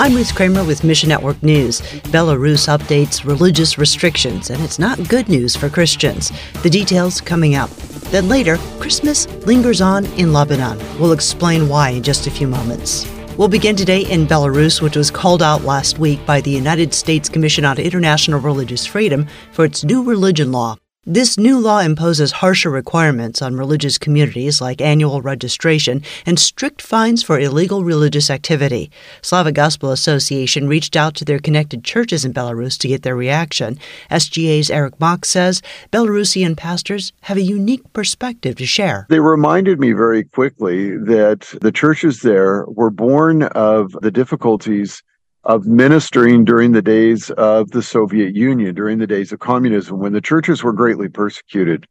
I'm Ruth Kramer with Mission Network News. Belarus updates religious restrictions, and it's not good news for Christians. The details coming up. Then later, Christmas lingers on in Lebanon. We'll explain why in just a few moments. We'll begin today in Belarus, which was called out last week by the United States Commission on International Religious Freedom for its new religion law. This new law imposes harsher requirements on religious communities like annual registration and strict fines for illegal religious activity. Slavic Gospel Association reached out to their connected churches in Belarus to get their reaction. SGA's Eric Mock says Belarusian pastors have a unique perspective to share. They reminded me very quickly that the churches there were born of the difficulties of ministering during the days of the Soviet Union, during the days of communism, when the churches were greatly persecuted.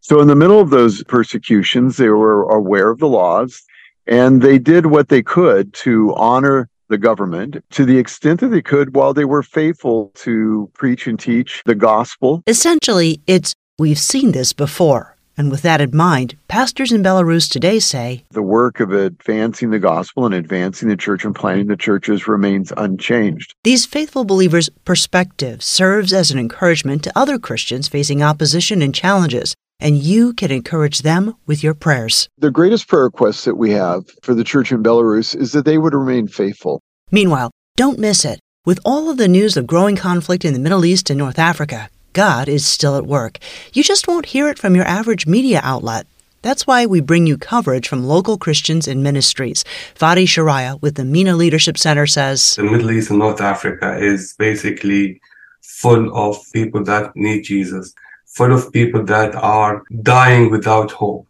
So, in the middle of those persecutions, they were aware of the laws and they did what they could to honor the government to the extent that they could while they were faithful to preach and teach the gospel. Essentially, it's we've seen this before. And with that in mind, pastors in Belarus today say the work of advancing the gospel and advancing the church and planting the churches remains unchanged. These faithful believers' perspective serves as an encouragement to other Christians facing opposition and challenges, and you can encourage them with your prayers. The greatest prayer request that we have for the church in Belarus is that they would remain faithful. Meanwhile, don't miss it. With all of the news of growing conflict in the Middle East and North Africa, God is still at work. You just won't hear it from your average media outlet. That's why we bring you coverage from local Christians and ministries. Fadi Sharaya with the MENA Leadership Center says The Middle East and North Africa is basically full of people that need Jesus, full of people that are dying without hope.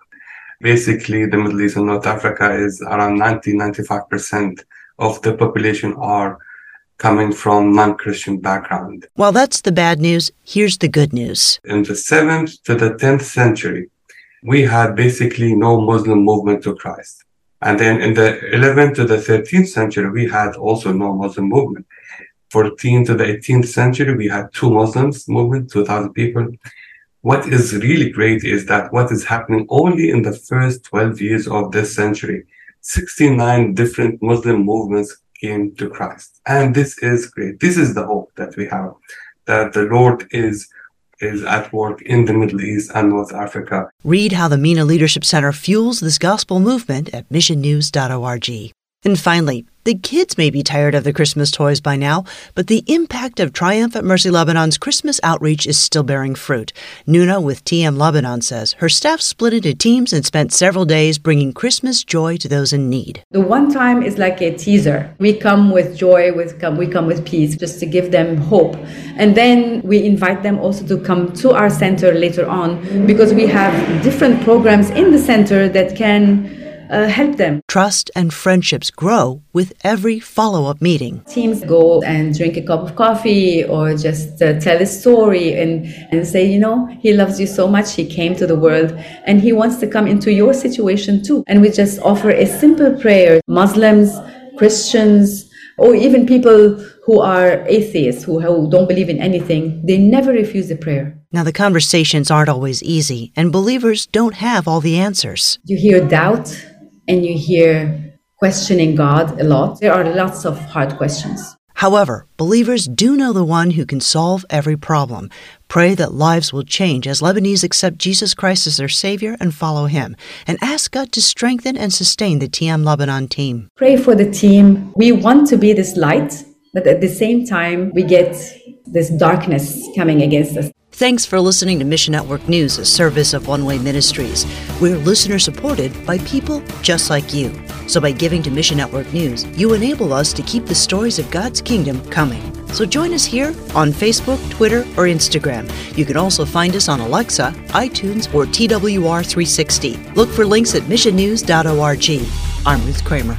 Basically, the Middle East and North Africa is around 90 95% of the population are coming from non-Christian background. While that's the bad news, here's the good news. In the 7th to the 10th century, we had basically no Muslim movement to Christ. And then in the 11th to the 13th century, we had also no Muslim movement. 14th to the 18th century, we had two Muslims movement, 2,000 people. What is really great is that what is happening only in the first 12 years of this century, 69 different Muslim movements came to Christ. And this is great. This is the hope that we have that the Lord is is at work in the Middle East and North Africa. Read how the MENA Leadership Center fuels this gospel movement at missionnews.org. And finally, the kids may be tired of the Christmas toys by now, but the impact of Triumphant Mercy Lebanon's Christmas outreach is still bearing fruit. Nuna with TM Lebanon says her staff split into teams and spent several days bringing Christmas joy to those in need. The one time is like a teaser. We come with joy, with come, we come with peace, just to give them hope. And then we invite them also to come to our center later on because we have different programs in the center that can uh, help them. Trust and friendships grow with every follow up meeting. Teams go and drink a cup of coffee or just uh, tell a story and, and say, you know, he loves you so much, he came to the world and he wants to come into your situation too. And we just offer a simple prayer. Muslims, Christians, or even people who are atheists, who, who don't believe in anything, they never refuse a prayer. Now, the conversations aren't always easy, and believers don't have all the answers. You hear doubt, and you hear questioning God a lot. There are lots of hard questions. However, believers do know the one who can solve every problem. Pray that lives will change as Lebanese accept Jesus Christ as their Savior and follow Him. And ask God to strengthen and sustain the TM Lebanon team. Pray for the team. We want to be this light, but at the same time, we get this darkness coming against us. Thanks for listening to Mission Network News, a service of One Way Ministries. We're listener supported by people just like you. So by giving to Mission Network News, you enable us to keep the stories of God's kingdom coming. So join us here on Facebook, Twitter, or Instagram. You can also find us on Alexa, iTunes, or TWR360. Look for links at missionnews.org. I'm Ruth Kramer.